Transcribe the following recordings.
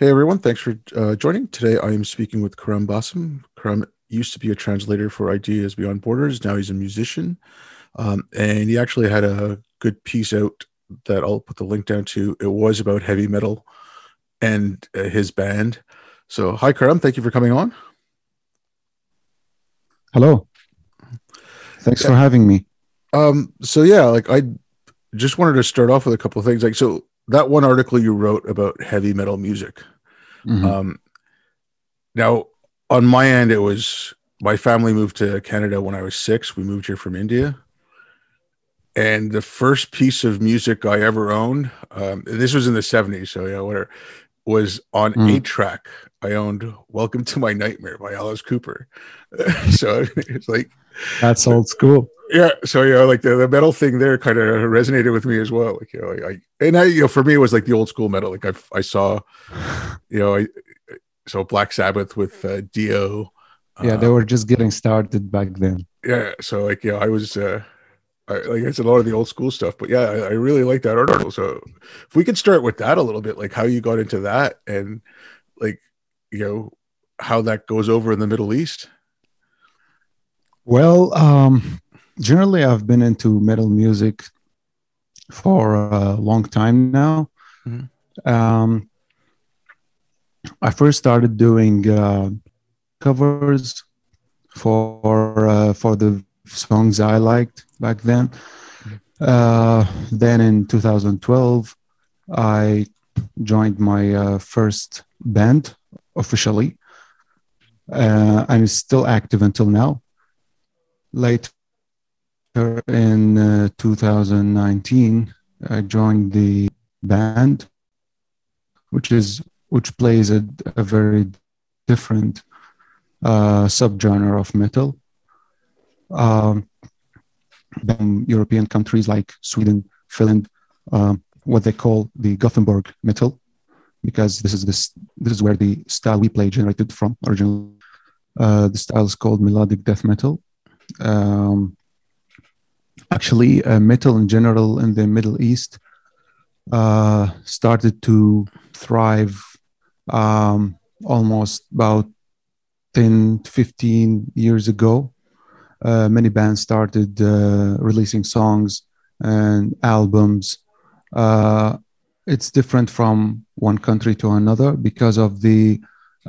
Hey everyone, thanks for uh, joining. Today I am speaking with Karam Basim. Karam used to be a translator for Ideas Beyond Borders. Now he's a musician. Um, and he actually had a good piece out that I'll put the link down to. It was about heavy metal and uh, his band. So, hi Karam, thank you for coming on. Hello. Thanks yeah. for having me. Um, so yeah, like I just wanted to start off with a couple of things. Like, so that one article you wrote about heavy metal music. Mm-hmm. Um, now, on my end, it was my family moved to Canada when I was six. We moved here from India. And the first piece of music I ever owned, um, this was in the 70s, so yeah, whatever, was on mm. eight track. I owned Welcome to My Nightmare by Alice Cooper. so it's like that's old school yeah so you know like the, the metal thing there kind of resonated with me as well like you know I, I, and i you know for me it was like the old school metal like i i saw you know i so black sabbath with uh, dio yeah they were just getting started back then yeah so like you know i was uh I, like I said, a lot of the old school stuff, but yeah, I, I really like that article. So, if we could start with that a little bit, like how you got into that, and like you know how that goes over in the Middle East. Well, um, generally i've been into metal music for a long time now mm-hmm. um, i first started doing uh, covers for uh, for the songs i liked back then mm-hmm. uh, then in 2012 i joined my uh, first band officially uh, i'm still active until now later in uh, 2019, I joined the band, which is which plays a, a very different uh, subgenre of metal. Um, European countries like Sweden, Finland, um, what they call the Gothenburg metal, because this is this this is where the style we play generated from originally. Uh, the style is called melodic death metal. Um, actually uh, metal in general in the Middle East uh, started to thrive um, almost about 10 15 years ago. Uh, many bands started releasing songs and albums. Uh, it's different from one country to another because of the,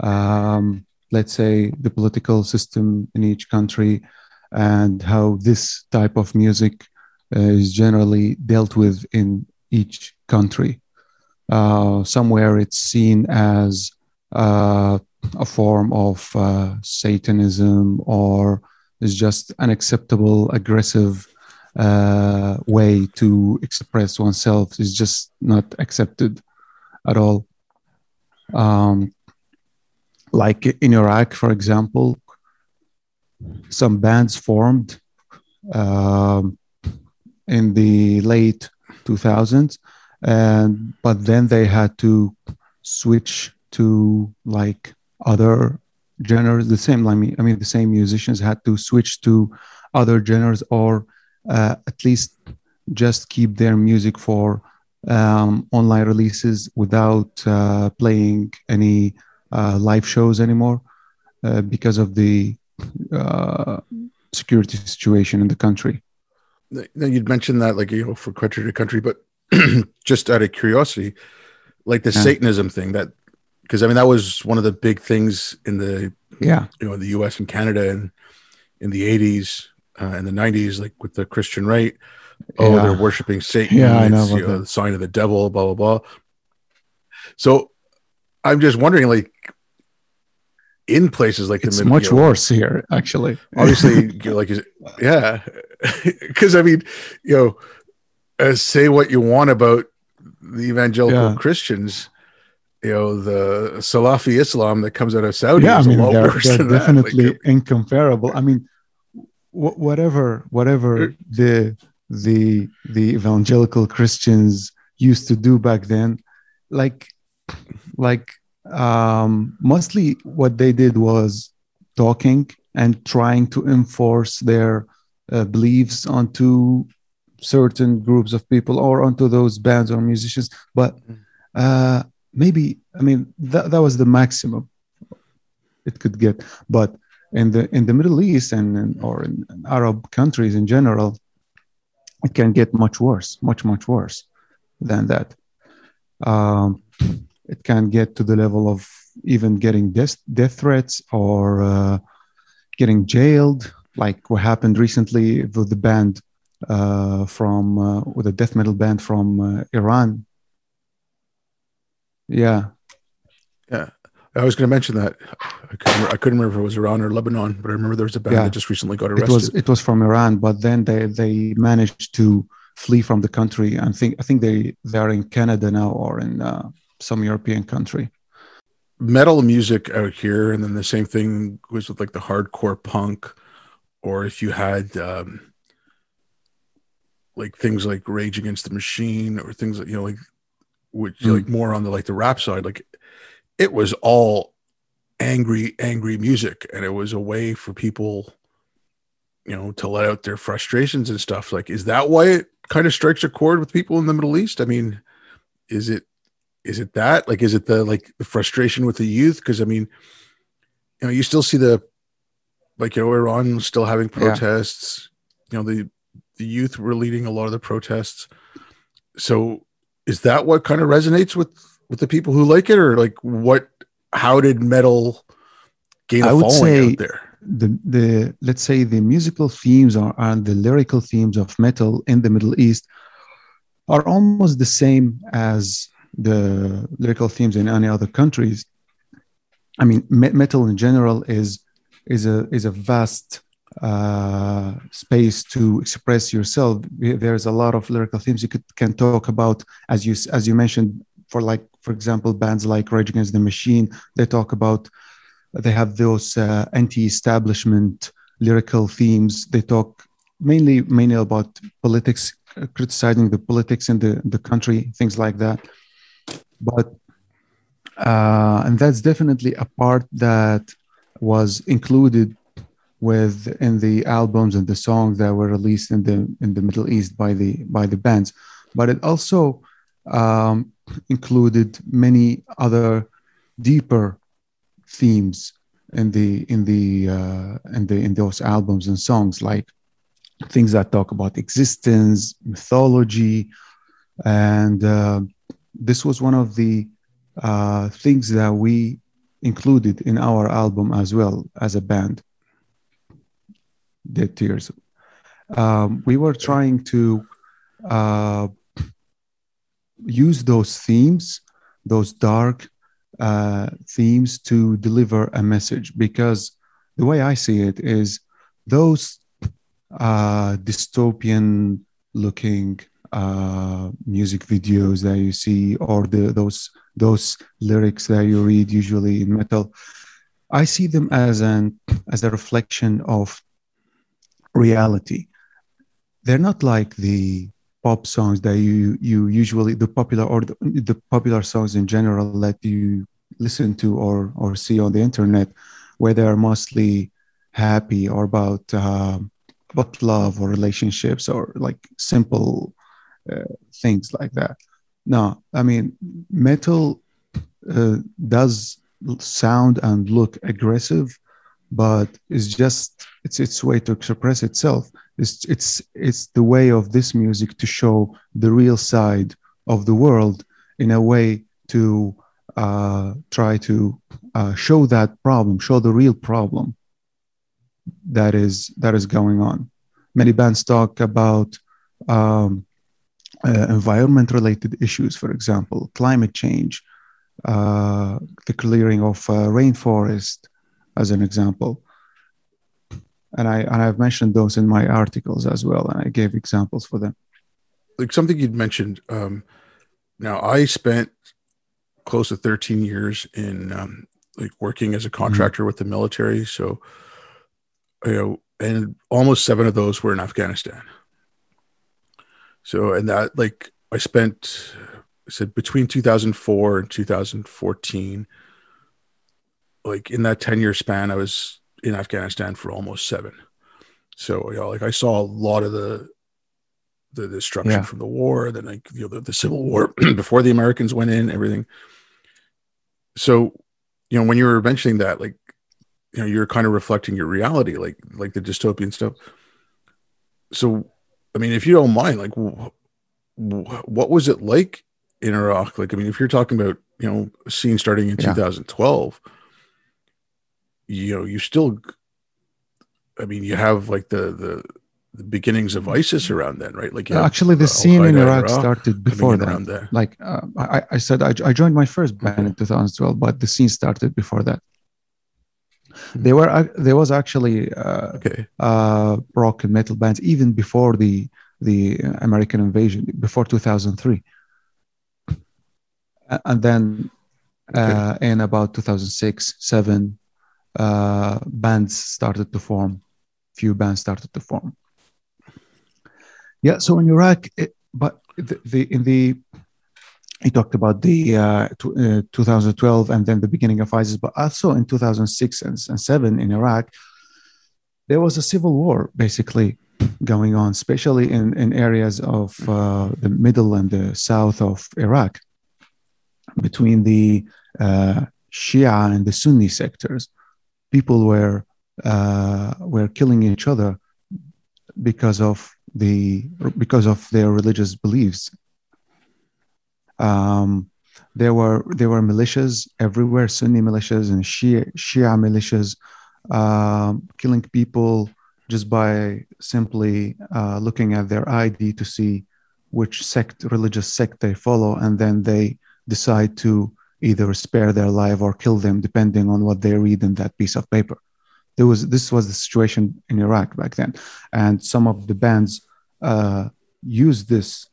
um, let's say, the political system in each country and how this type of music uh, is generally dealt with in each country. Uh, somewhere it's seen as uh, a form of uh, Satanism or is just unacceptable, aggressive uh, way to express oneself It's just not accepted at all. Um, like in Iraq, for example, some bands formed um, in the late 2000s and but then they had to switch to like other genres the same I mean, I mean the same musicians had to switch to other genres or uh, at least just keep their music for um, online releases without uh, playing any uh, live shows anymore uh, because of the uh, security situation in the country. Now you'd mentioned that, like you know, for country to country, but just out of curiosity, like the yeah. Satanism thing, that because I mean that was one of the big things in the yeah you know in the U.S. and Canada and in the '80s uh, and the '90s, like with the Christian right. Oh, yeah. they're worshiping Satan. Yeah, I know. You know the sign of the devil. Blah blah blah. So, I'm just wondering, like, in places like it's much you know, worse here actually. Obviously like yeah. Because i mean you know uh, say what you want about the evangelical yeah. christians you know the salafi islam that comes out of saudi yeah, I mean, they're, they're definitely like, incomparable. I mean wh- whatever whatever uh, the the the evangelical christians used to do back then like like um, mostly what they did was talking and trying to enforce their uh, beliefs onto certain groups of people or onto those bands or musicians but uh, maybe I mean, that, that was the maximum it could get. But in the in the Middle East and, and or in, in Arab countries in general, it can get much worse, much much worse than that. Um, it can get to the level of even getting death, death threats or uh, getting jailed, like what happened recently with the band uh, from uh, with a death metal band from uh, Iran. Yeah, yeah. I was going to mention that. I couldn't, remember, I couldn't remember if it was Iran or Lebanon, but I remember there was a band yeah. that just recently got arrested. It was it was from Iran, but then they they managed to flee from the country. I think I think they they are in Canada now or in uh, some European country. Metal music out here, and then the same thing was with like the hardcore punk, or if you had um, like things like Rage Against the Machine, or things that you know like which mm. like more on the like the rap side, like it was all angry, angry music, and it was a way for people, you know, to let out their frustrations and stuff. Like, is that why it kind of strikes a chord with people in the Middle East? I mean, is it is it that like is it the like the frustration with the youth? Because I mean, you know, you still see the like you know Iran still having protests. Yeah. You know, the the youth were leading a lot of the protests. So is that what kind of resonates with with the people who like it, or like what? How did metal gain a I would following say out there? The the let's say the musical themes are and the lyrical themes of metal in the Middle East are almost the same as the lyrical themes in any other countries. I mean, me- metal in general is is a is a vast uh, space to express yourself. There's a lot of lyrical themes you could, can talk about, as you as you mentioned, for like for example bands like rage against the machine they talk about they have those uh, anti-establishment lyrical themes they talk mainly mainly about politics criticizing the politics in the, the country things like that but uh, and that's definitely a part that was included with in the albums and the songs that were released in the in the Middle East by the by the bands. But it also um, included many other deeper themes in the in the uh, in the in those albums and songs like things that talk about existence mythology and uh, this was one of the uh, things that we included in our album as well as a band dead tears um, we were trying to uh, use those themes, those dark uh, themes to deliver a message. Because the way I see it is those uh, dystopian looking uh, music videos that you see, or the, those those lyrics that you read usually in metal, I see them as an as a reflection of reality. They're not like the pop songs that you you usually the popular or the, the, popular songs in general that you listen to or or see on the internet where they are mostly happy or about uh, about love or relationships or like simple things like that. No i mean metal uh, does sound and look aggressive but it's just it's its way to express itself. It's it's it's the way of this music to show the real side of the world in a way to uh, try to uh, show that problem show the real problem that is that is going on. Many bands talk about um, uh, environment related issues for example climate change uh, the clearing of uh, rainforest as an example. And I and I've mentioned those in my articles as well, and I gave examples for them. Like something you'd mentioned. Um, now I spent close to 13 years in um, like working as a mm-hmm. contractor mm-hmm. with the military. So, you know, and almost seven of those were in Afghanistan. So, and that like I spent, I said between 2004 and 2014 like in that 10 year span, I was in Afghanistan for almost seven. So, you know, like I saw a lot of the, the destruction yeah. from the war, then like, you know, the, the civil war before the Americans went in, everything. so you know when you were mentioning that like you know you're kind of reflecting your reality like like the dystopian stuff so i mean if you don't mind like what was it like in iraq like i mean if you're talking about you know scene starting in yeah. 2012 you know you still i mean you have like the the the beginnings of ISIS around then, right? Like actually, the scene in Iraq, Iraq, started before that. Like uh, I, I said, I, I joined my first band okay. in 2012, but the scene started before that. There were uh, there was actually uh, okay. uh, rock and metal bands even before the the American invasion, before 2003, and then uh, okay. in about 2006 seven, uh, bands started to form. Few bands started to form. Yeah, so in Iraq, it, but the, the in the he talked about the uh, t- uh, 2012 and then the beginning of ISIS, but also in 2006 and, and 7 in Iraq, there was a civil war basically going on, especially in, in areas of uh, the middle and the south of Iraq, between the uh, Shia and the Sunni sectors. People were uh, were killing each other because of the because of their religious beliefs um, there were there were militias everywhere, Sunni militias and Shia, Shia militias, um, killing people just by simply uh, looking at their ID to see which sect, religious sect they follow, and then they decide to either spare their life or kill them, depending on what they read in that piece of paper. There was this was the situation in Iraq back then, and some of the bands uh, used this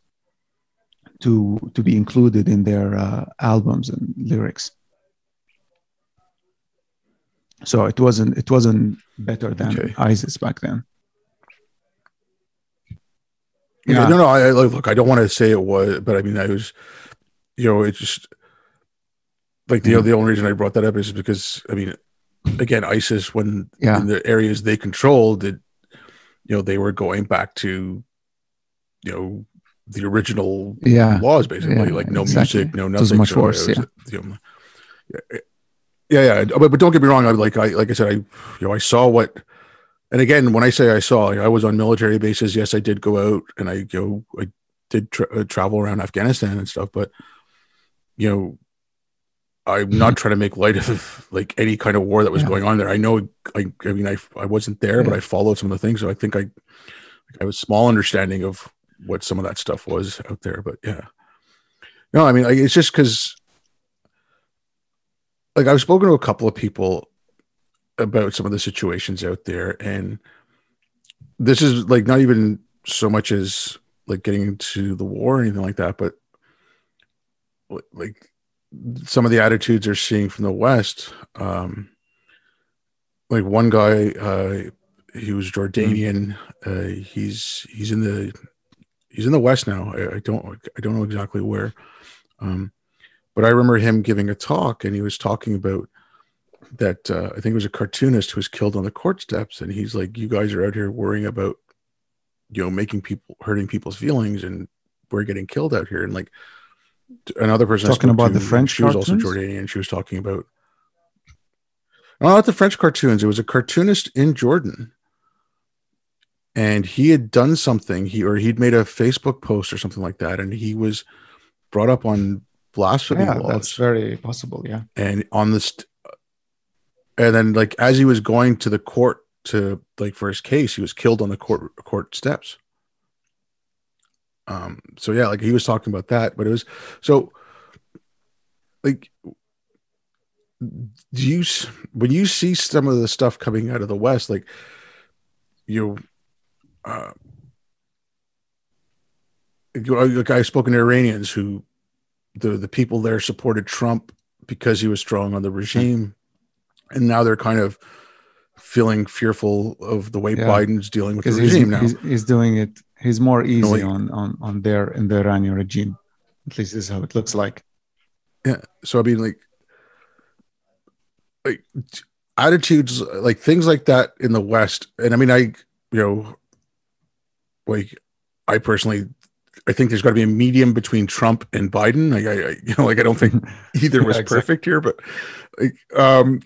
to to be included in their uh, albums and lyrics. So it wasn't it wasn't better than okay. ISIS back then. Yeah, no, no. I, look, I don't want to say it was, but I mean, I was, you know, it just like the mm. the only reason I brought that up is because I mean, again, ISIS when yeah. in the areas they controlled, it, you know, they were going back to, you know, the original yeah. laws, basically, yeah, like no exactly. music, no nothing. much so worse. Yeah. You know, yeah. yeah, yeah, but, but don't get me wrong. I like I like I said, I you know I saw what, and again, when I say I saw, I was on military bases. Yes, I did go out and I go, I did tra- uh, travel around Afghanistan and stuff, but you know, I'm not trying to make light of like any kind of war that was yeah. going on there. I know, I, I mean, I, I wasn't there, yeah. but I followed some of the things. So I think I, I have a small understanding of what some of that stuff was out there. But yeah, no, I mean, like, it's just because, like, I've spoken to a couple of people about some of the situations out there, and this is like not even so much as like getting into the war or anything like that, but like some of the attitudes they're seeing from the West. Um, like one guy, uh, he was Jordanian. Uh, he's he's in the he's in the West now. I, I don't I don't know exactly where, um, but I remember him giving a talk, and he was talking about that. Uh, I think it was a cartoonist who was killed on the court steps, and he's like, "You guys are out here worrying about, you know, making people hurting people's feelings, and we're getting killed out here." And like another person talking about to, the French. She was also Jordanian. She was talking about. No, not the French cartoons. It was a cartoonist in Jordan and he had done something he or he'd made a facebook post or something like that and he was brought up on blasphemy yeah, laws. that's very possible yeah and on this and then like as he was going to the court to like for his case he was killed on the court court steps um so yeah like he was talking about that but it was so like do you when you see some of the stuff coming out of the west like you uh, like I've spoken to Iranians who the the people there supported Trump because he was strong on the regime, and now they're kind of feeling fearful of the way yeah. Biden's dealing with the regime now. He's, he's, doing it. He's more easy know, on on on their in the Iranian regime. At least this is how it looks like. Yeah. So I mean, like, like attitudes, like things like that in the West, and I mean, I you know like I personally I think there's got to be a medium between Trump and Biden. Like I, I you know, like I don't think either was yeah, exactly. perfect here, but like, um,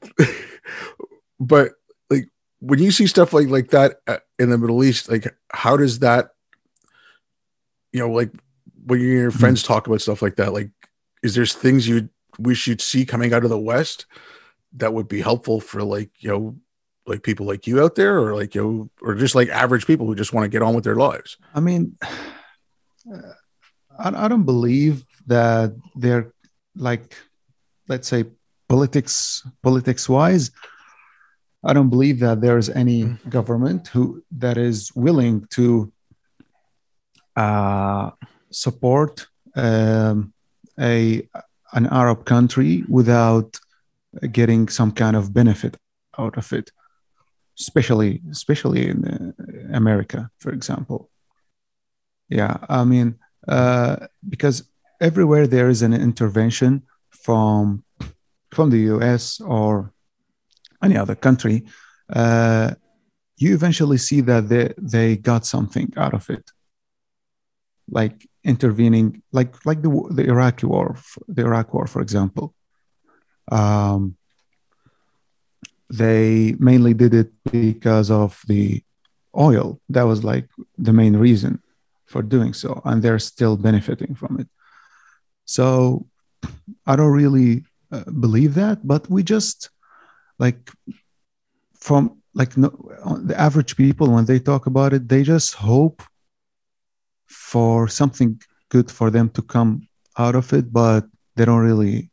but like when you see stuff like like that uh, in the Middle East, like how does that, you know, like when your hmm. friends talk about stuff like that, like is there things you wish you'd see coming out of the West that would be helpful for like you know like people like you out there or like you or just like average people who just want to get on with their lives i mean I, I don't believe that they're like let's say politics politics wise i don't believe that there's any mm-hmm. government who that is willing to uh, support um, a an arab country without getting some kind of benefit out of it especially especially in uh, America, for example. Yeah, I mean, uh, because everywhere there is an intervention from from the U.S. or any other country, uh, you eventually see that they they got something out of it, like intervening, like like the the Iraqi war, the Iraq war, for example. Um, they mainly did it because of the oil. That was like the main reason for doing so, and they're still benefiting from it. So I don't really uh, believe that, but we just like from like no, the average people when they talk about it, they just hope for something good for them to come out of it, but they don't really.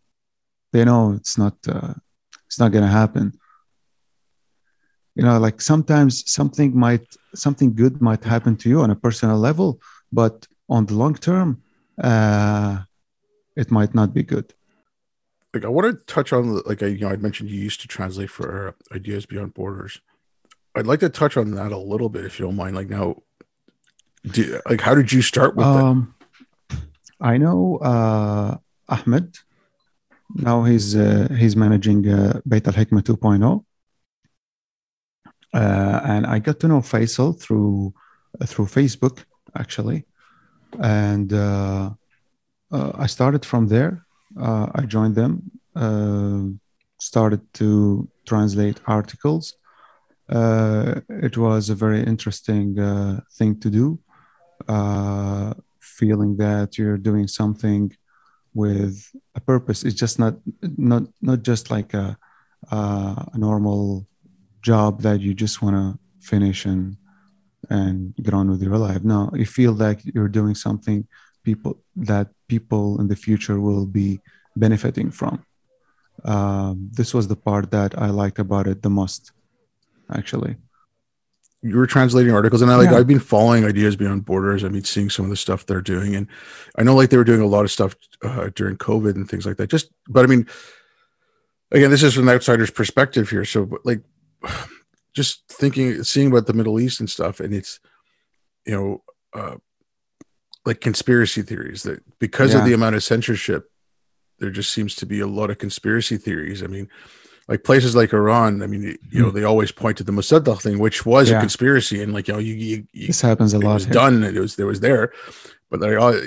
They know it's not. Uh, it's not going to happen you know like sometimes something might something good might happen to you on a personal level but on the long term uh it might not be good. Like i want to touch on like i you know i mentioned you used to translate for ideas beyond borders. I'd like to touch on that a little bit if you don't mind like now do, like how did you start with um that? i know uh ahmed. Now he's uh, he's managing uh, Beit al Hikmah 2.0 uh, and I got to know Faisal through uh, through Facebook actually, and uh, uh I started from there. Uh, I joined them, started to translate articles. it was a very interesting thing to do, feeling that you're doing something with a purpose. It's just not not not just like a, a normal job that you just want to finish and and get on with your life. No, you feel like you're doing something people that people in the future will be benefiting from. Um, this was the part that I liked about it the most, actually. You were translating articles, and I like yeah. I've been following Ideas Beyond Borders. I mean, seeing some of the stuff they're doing, and I know like they were doing a lot of stuff uh, during COVID and things like that. Just, but I mean, again, this is from an outsider's perspective here. So, like, just thinking, seeing about the Middle East and stuff, and it's, you know, uh, like conspiracy theories that because yeah. of the amount of censorship, there just seems to be a lot of conspiracy theories. I mean, like places like Iran, I mean, you mm. know, they always point to the Mossadegh thing, which was yeah. a conspiracy, and like you know, you, you, you this happens a lot. Was done, it was there was there, but like, oh,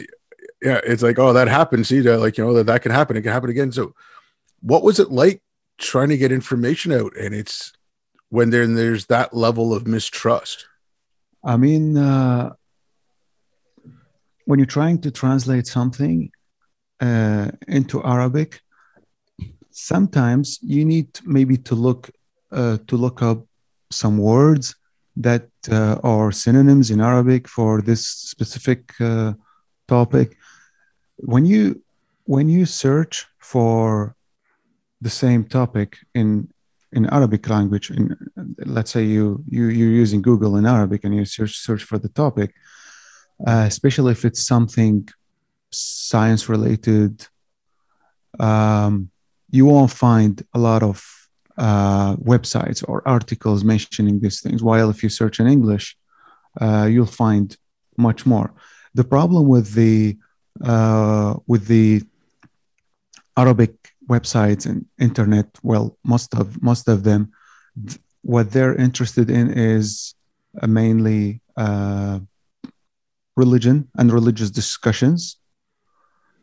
yeah, it's like, oh, that happened. See, that like you know that that can happen. It can happen again. So, what was it like trying to get information out? And it's when there, there's that level of mistrust? I mean, uh, when you're trying to translate something uh, into Arabic, sometimes you need maybe to look uh, to look up some words that uh, are synonyms in Arabic for this specific uh, topic. When you when you search for the same topic in in Arabic language, in let's say you you you're using Google in Arabic and you search search for the topic, uh, especially if it's something science related, um, you won't find a lot of uh, websites or articles mentioning these things. While if you search in English, uh, you'll find much more. The problem with the uh, with the Arabic websites and internet well most of most of them what they're interested in is uh, mainly uh, religion and religious discussions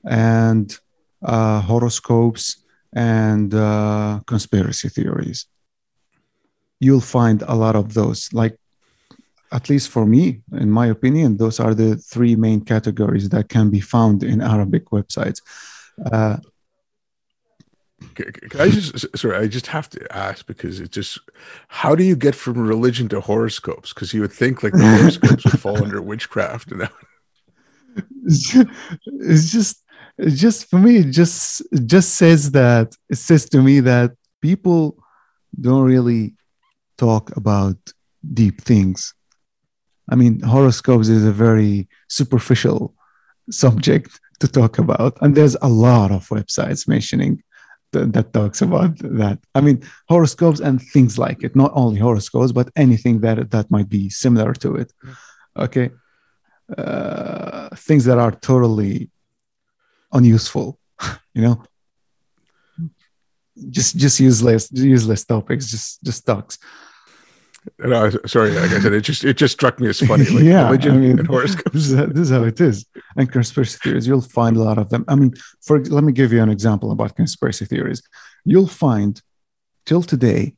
and uh, horoscopes and uh, conspiracy theories. You'll find a lot of those. Like, at least for me, in my opinion, those are the three main categories that can be found in Arabic websites. Can I just sorry, I just have to ask because it just how do you get from religion to horoscopes? Because you would think like the horoscopes would fall under witchcraft and it's just it just for me it just it just says that it says to me that people don't really talk about deep things i mean horoscopes is a very superficial subject to talk about and there's a lot of websites mentioning th- that talks about that. I mean horoscopes and things like it. Not only horoscopes but anything that that might be similar to it. Okay. Uh, things that are totally unuseful you know? Just just useless useless topics just just talks no, sorry. Like I said, it just it just struck me as funny. Like yeah, religion I mean, and horoscopes. This is, this is how it is. And conspiracy theories, you'll find a lot of them. I mean, for let me give you an example about conspiracy theories. You'll find till today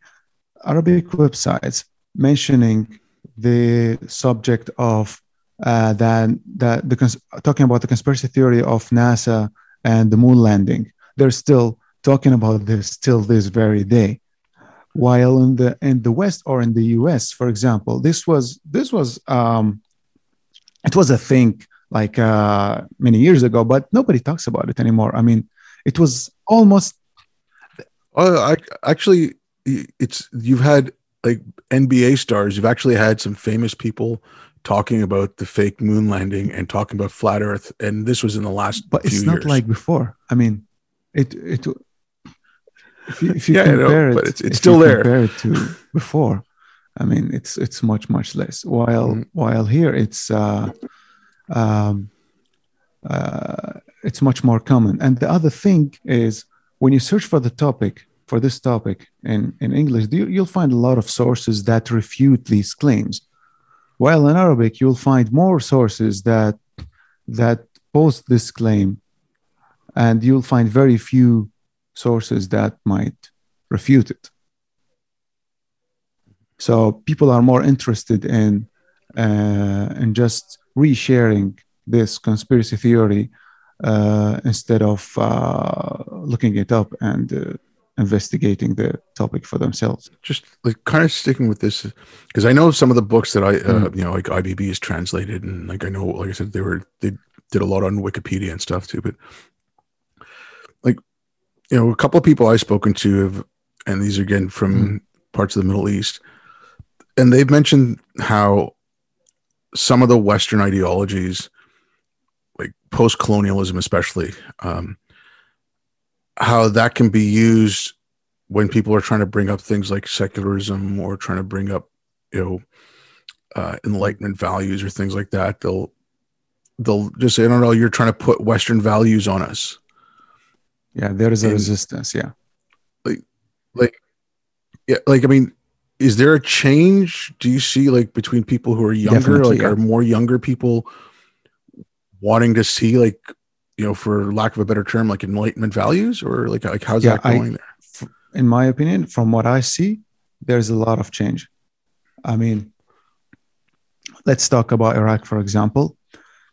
Arabic websites mentioning the subject of uh, that that the cons- talking about the conspiracy theory of NASA and the moon landing. They're still talking about this till this very day. While in the in the West or in the US, for example, this was this was um, it was a thing like uh, many years ago, but nobody talks about it anymore. I mean, it was almost. Oh, I actually, it's you've had like NBA stars. You've actually had some famous people talking about the fake moon landing and talking about flat Earth, and this was in the last. But it's not years. like before. I mean, it it if you, if you yeah, compare know, it, but it's, it's still there. Compare it to before, I mean, it's it's much much less. While mm-hmm. while here, it's uh, um, uh, it's much more common. And the other thing is when you search for the topic for this topic in in English, you, you'll find a lot of sources that refute these claims. While in Arabic, you'll find more sources that that post this claim, and you'll find very few sources that might refute it. So people are more interested in uh, in just resharing this conspiracy theory uh, instead of uh, looking it up and uh, investigating the topic for themselves. Just like kind of sticking with this, because I know some of the books that I, uh, mm. you know, like IBB is translated, and like I know, like I said, they were they did a lot on Wikipedia and stuff too. But you know, a couple of people I've spoken to have, and these are again from mm-hmm. parts of the Middle East, and they've mentioned how some of the Western ideologies, like post colonialism, especially, um, how that can be used when people are trying to bring up things like secularism or trying to bring up, you know, uh, enlightenment values or things like that. They'll they'll just say, "No, know, you're trying to put Western values on us." Yeah there is a and resistance yeah. like like yeah like i mean is there a change? Do you see like between people who are younger Definitely, like yeah. are more younger people wanting to see like you know for lack of a better term like enlightenment values? Or like like how's yeah, that going I, there in my opinion from what i see there's a lot of change. I mean let's talk about iraq for example.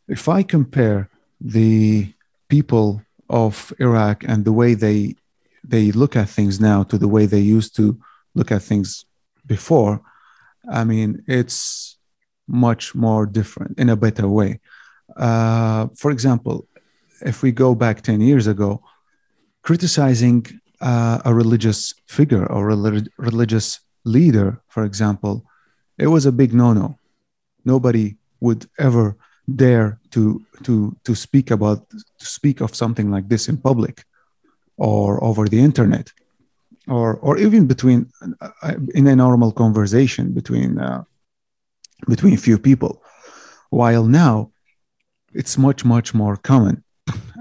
If i compare the people of Iraq and the way they they look at things now to the way they used to look at things before, I mean, it's much more different in a better way. Uh, for example, if we go back 10 years ago, criticizing uh, a religious figure or relig- religious leader, for example, it was a big no no. Nobody would ever dare to to to speak about to speak of something like this in public or over the internet or or even between uh, in a normal conversation between uh, between few people. While now it's much much more common.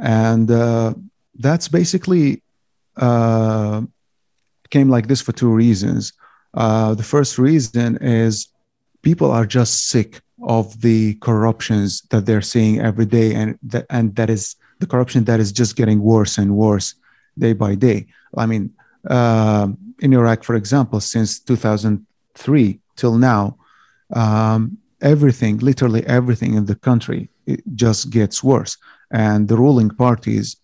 And uh, that's basically uh, came like this for two reasons. Uh, the first reason is people are just sick of the corruptions that they're seeing every day, and that and that is the corruption that is just getting worse and worse day by day. I mean, uh, in Iraq, for example, since 2003 till now, um, everything, literally everything in the country, it just gets worse. And the ruling parties,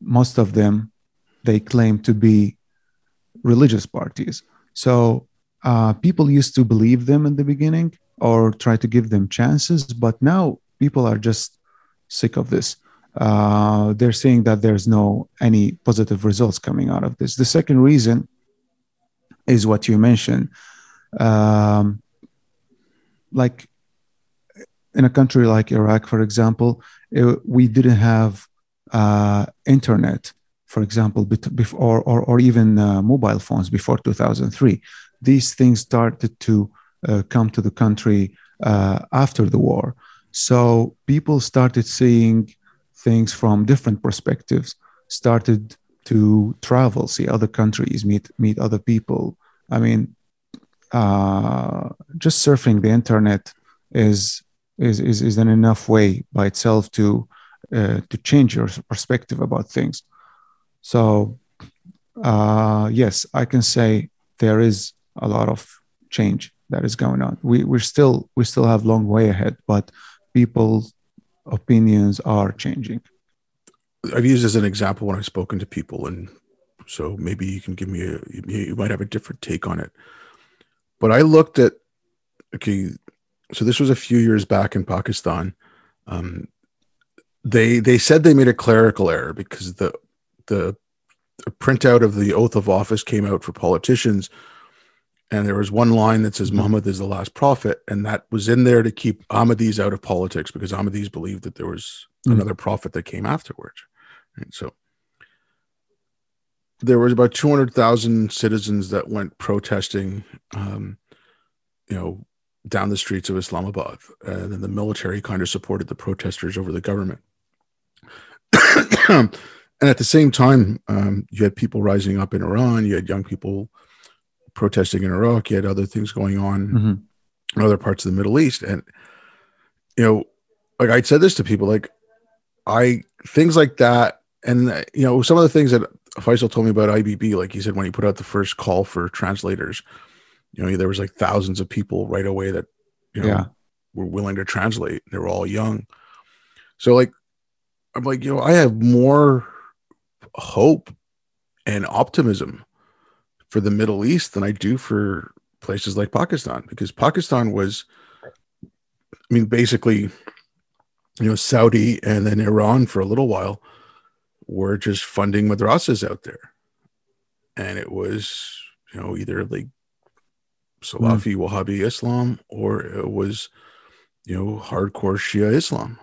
most of them, they claim to be religious parties. So uh, people used to believe them in the beginning or try to give them chances, but now people are just sick of this. Uh, they're saying that there's no any positive results coming out of this. The second reason is what you mentioned. Um, like in a country like Iraq, for example, it, we didn't have uh, internet, for example, before or, or even uh, mobile phones before 2003. These things started to uh, come to the country uh, after the war. So people started seeing things from different perspectives, started to travel, see other countries, meet meet other people. I mean, uh, just surfing the internet is is is, is an enough way by itself to uh, to change your perspective about things. So uh, yes, I can say there is a lot of change that is going on. We we still we still have long way ahead, but people's opinions are changing. I've used as an example when I've spoken to people, and so maybe you can give me a you might have a different take on it. But I looked at okay, so this was a few years back in Pakistan. Um, they they said they made a clerical error because the the printout of the oath of office came out for politicians and there was one line that says. Muhammad is the last prophet, and that was in there to keep Ahmadis out of politics because Ahmadis believed that there was mm-hmm. another prophet that came afterwards. And so there was about 200,000 citizens that went protesting, um, you know, down the streets of Islamabad, and then the military kind of supported the protesters over the government. and at the same time, um, you had people rising up in Iran. You had young people protesting in Iraq. You had other things going on mm-hmm. in other parts of the Middle East. And, you know, like I said this to people, like I, things like that. And, you know, some of the things that Faisal told me about IBB, like he said, when he put out the first call for translators, you know, there was like thousands of people right away that, you know, yeah. were willing to translate. They were all young. So like, I'm like, you know, I have more hope and optimism for the Middle East than I do for places like Pakistan because Pakistan was, I mean, basically, you know, Saudi and then Iran for a little while were just funding madrasas out there. And it was, you know, either like Salafi mm. Wahhabi Islam or it was, you know, hardcore Shia Islam.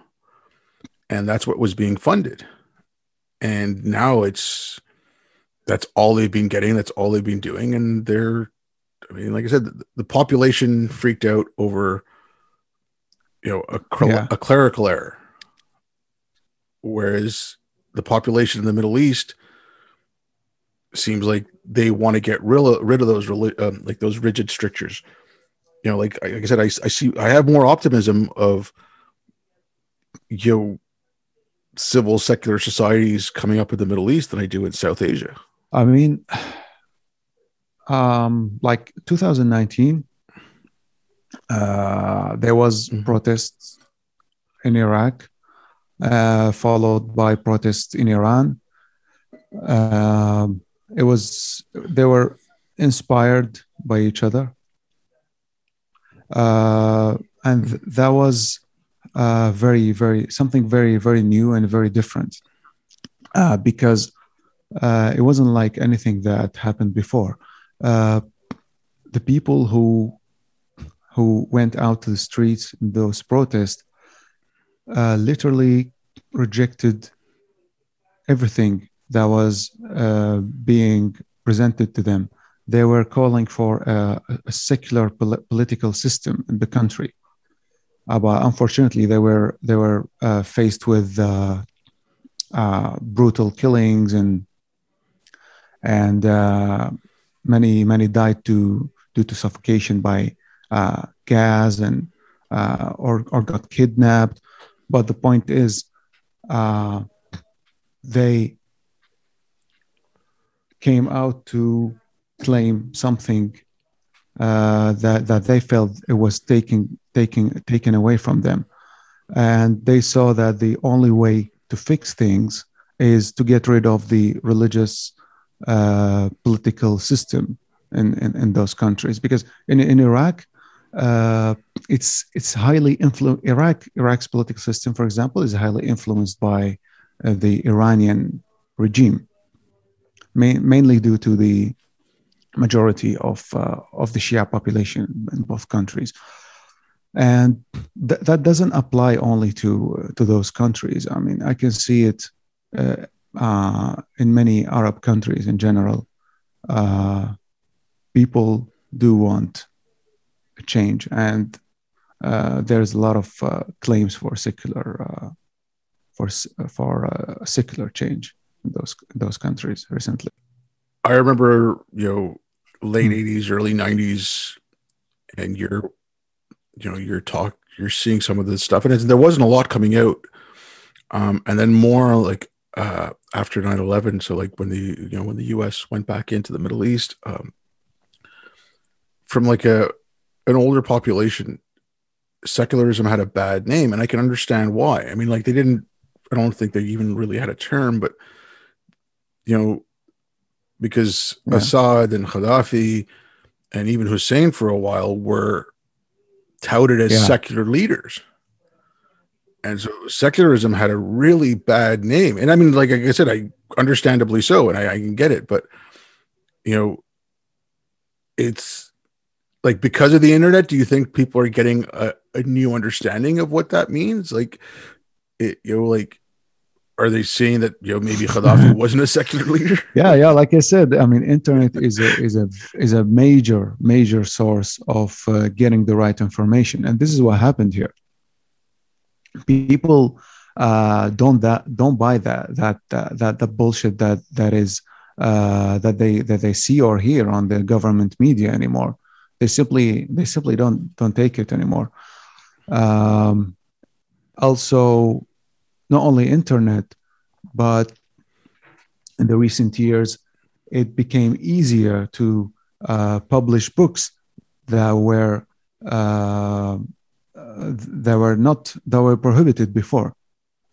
And that's what was being funded. And now it's that's all they've been getting. That's all they've been doing. And they're, I mean, like I said, the, the population freaked out over, you know, a, yeah. a clerical error. Whereas the population in the Middle East seems like they want to get rid of, rid of those um, like those rigid strictures. You know, like, like I said, I, I see I have more optimism of you know civil secular societies coming up in the Middle East than I do in South Asia. I mean, um, like 2019, uh, there was mm-hmm. protests in Iraq, uh, followed by protests in Iran. Uh, it was they were inspired by each other, uh, and that was uh, very, very something very, very new and very different, uh, because uh, it wasn't like anything that happened before. Uh, the people who who went out to the streets in those protests uh, literally rejected everything that was uh, being presented to them. They were calling for a, a secular pol- political system in the country. Uh, but unfortunately, they were they were uh, faced with brutal killings and and uh, many many died to due to suffocation by uh, gas and uh, or or got kidnapped. But the point is, uh, they came out to claim something uh, that that they felt it was taking taking taken away from them, and they saw that the only way to fix things is to get rid of the religious uh, political system in, in, in, those countries. Because in, in Iraq uh, it's it's highly influenced Iraq Iraq's political system for example is highly influenced by uh, the Iranian regime ma- mainly due to the majority of uh, of the Shia population in both countries. And th- that doesn't apply only to to those countries. I mean i can see it uh, uh, in many Arab countries in general, uh, people do want a change, and uh, there's a lot of uh, claims for secular uh, for for a secular change in those those countries recently. I remember, you know, late '80s, hmm. early '90s, and you're, you know, you're talk, you're seeing some of this stuff, and there wasn't a lot coming out. Um, and then more like uh, after 9-11 so like when the you know when the us went back into the middle east um, from like a an older population secularism had a bad name and i can understand why i mean like they didn't i don't think they even really had a term but you know because yeah. assad and gaddafi and even hussein for a while were touted as yeah. secular leaders and so secularism had a really bad name and i mean like, i said i understandably so and I, I, can get it but you know it's like because of the internet do you think people are getting a, a new understanding of what that means like it, you know like are they saying that you know maybe Gaddafi wasn't a secular leader? Yeah, yeah. Like I said, I mean, internet is a is a is a major major source of uh, getting the right information, and this is what happened here people uh, don't that don't buy that that that that, that bullshit that that is uh, that they that they see or hear on the government media anymore. They simply they simply don't don't take it anymore. Um, also, not only internet, but in the recent years, it became easier to uh, publish books that were they were not they were prohibited before.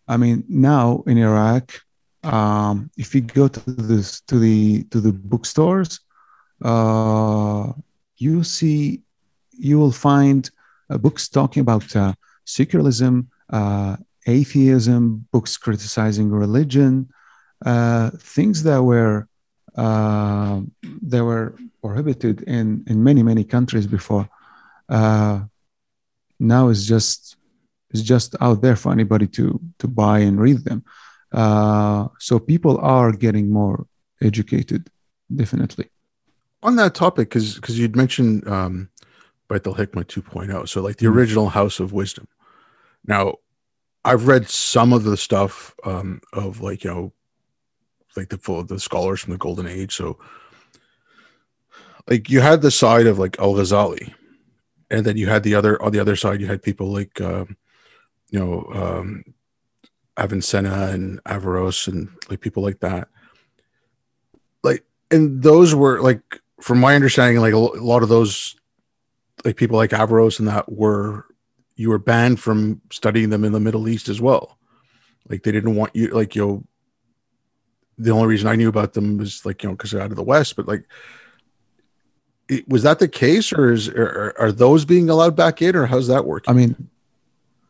I mean, now in Iraq, um, if you go to this to the to the bookstores, uh, you see you will find uh, books talking about uh, secularism, uh, atheism, books criticizing religion, uh, things that were uh, that were prohibited in in many many countries before now is just is just out there for anybody to to buy and read them. Uh, so people are getting more educated, definitely. On that topic, because because you'd mentioned um, Beit al-Hikmah 2.0, so like the mm-hmm. original House of Wisdom. Now, I've read some of the stuff um, of like you know, like the full the scholars from the Golden Age. So, like you had the side of like Al Ghazali, and then you had the other on the other side you had people like um, you know um, Avicenna and Averroes and like people like that. Like, and those were like, from my understanding, like a lot of those, like people like Averroes and that were, you were banned from studying them in the Middle East as well. Like they didn't want you, like you know. The only reason I knew about them was like you know because they're out of the West, but like was that the case, or is are, are those being allowed back in, or how's that working? I mean,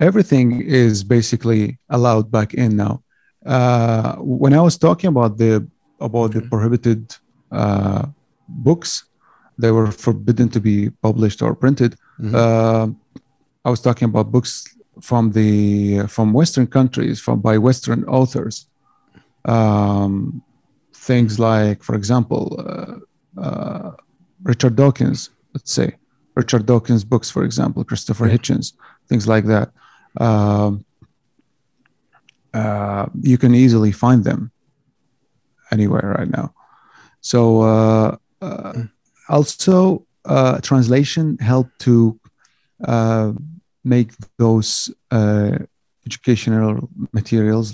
everything is basically allowed back in now. Uh, when I was talking about the about the prohibited uh, books, they were forbidden to be published or printed. Mm-hmm. Uh, I was talking about books from the from Western countries, from by Western authors. Um, things like, for example, uh, uh, Richard Dawkins, let's say Richard Dawkins books, for example, Christopher Hitchens, things like that. Um, uh, you can easily find them anywhere right now. So uh, uh, also uh, translation helped to uh, make those uh, educational materials,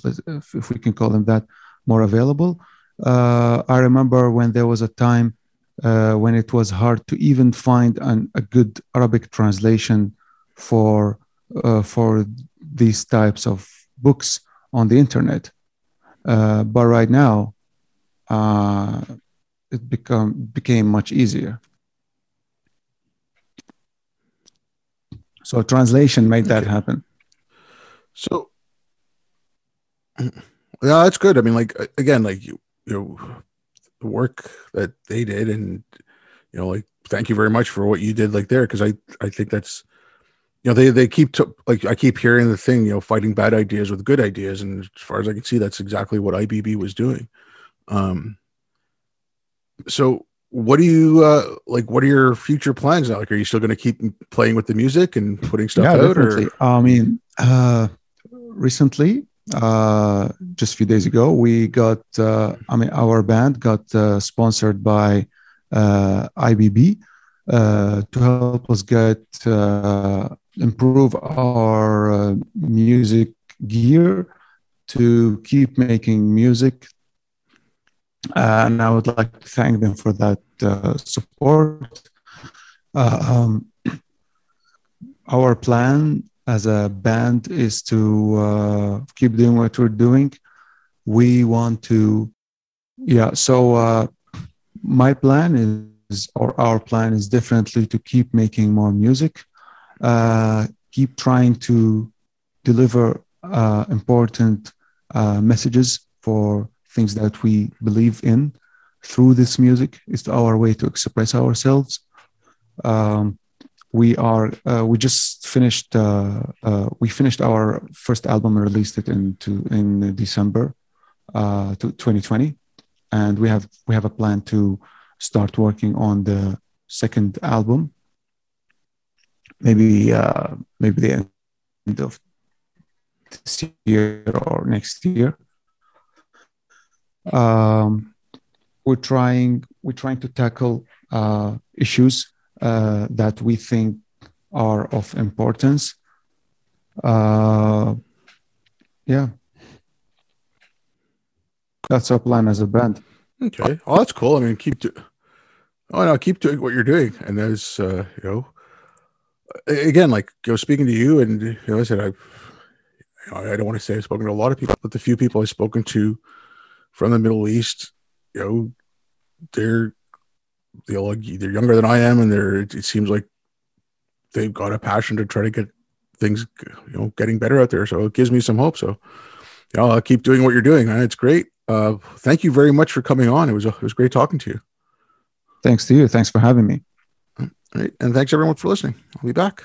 if we can call them that, more available. Uh, I remember when there was a time uh, when it was hard to even find an, a good Arabic translation for uh, for these types of books on the internet. Uh, but right now, uh, it become became much easier. So translation made that happen. So yeah, that's good. I mean, like again, like you, you know, the work that they did, and you know, like thank you very much for what you did, like there, because I I think that's you know they they keep to, like I keep hearing the thing, you know, fighting bad ideas with good ideas, and as far as I can see, that's exactly what IBB was doing. Um. So what do you uh like what are your future plans now like are you still going to keep playing with the music and putting stuff yeah, out definitely. Or? i mean uh recently uh just a few days ago we got uh i mean our band got uh, sponsored by uh ibb uh to help us get improve our music gear to keep making music and I would like to thank them for that support. Um, our plan as a band is to uh, keep doing what we're doing. We want to, yeah. So uh, my plan is, or our plan is definitely to keep making more music, uh, keep trying to deliver important messages for things that we believe in through this music It's our way to express ourselves um, we are uh, we just finished uh, uh, we finished our first album and released it in december uh, to 2020 and we have we have a plan to start working on the second album. Maybe uh, maybe the end of this year or next year. Um, we're trying we're trying to tackle uh, issues uh, that we think are of importance. Uh, yeah, that's our plan as a band. Okay, oh, that's cool. I mean, keep do- oh no, keep doing what you're doing, and there's uh, you know, again, like you know, speaking to you, and you know, I said I, I don't want to say I've spoken to a lot of people, but the few people I've spoken to from the Middle East, you know, they're they are they're younger than I am, and they're it seems like they've got a passion to try to get things, you know, getting better out there. So it gives me some hope. So, yeah, I'll keep doing what you're doing, man. It's great. Uh, thank you very much for coming on. It was it was great talking to you. Thanks to you. Thanks for having me. All right, and thanks everyone for listening. I'll be back.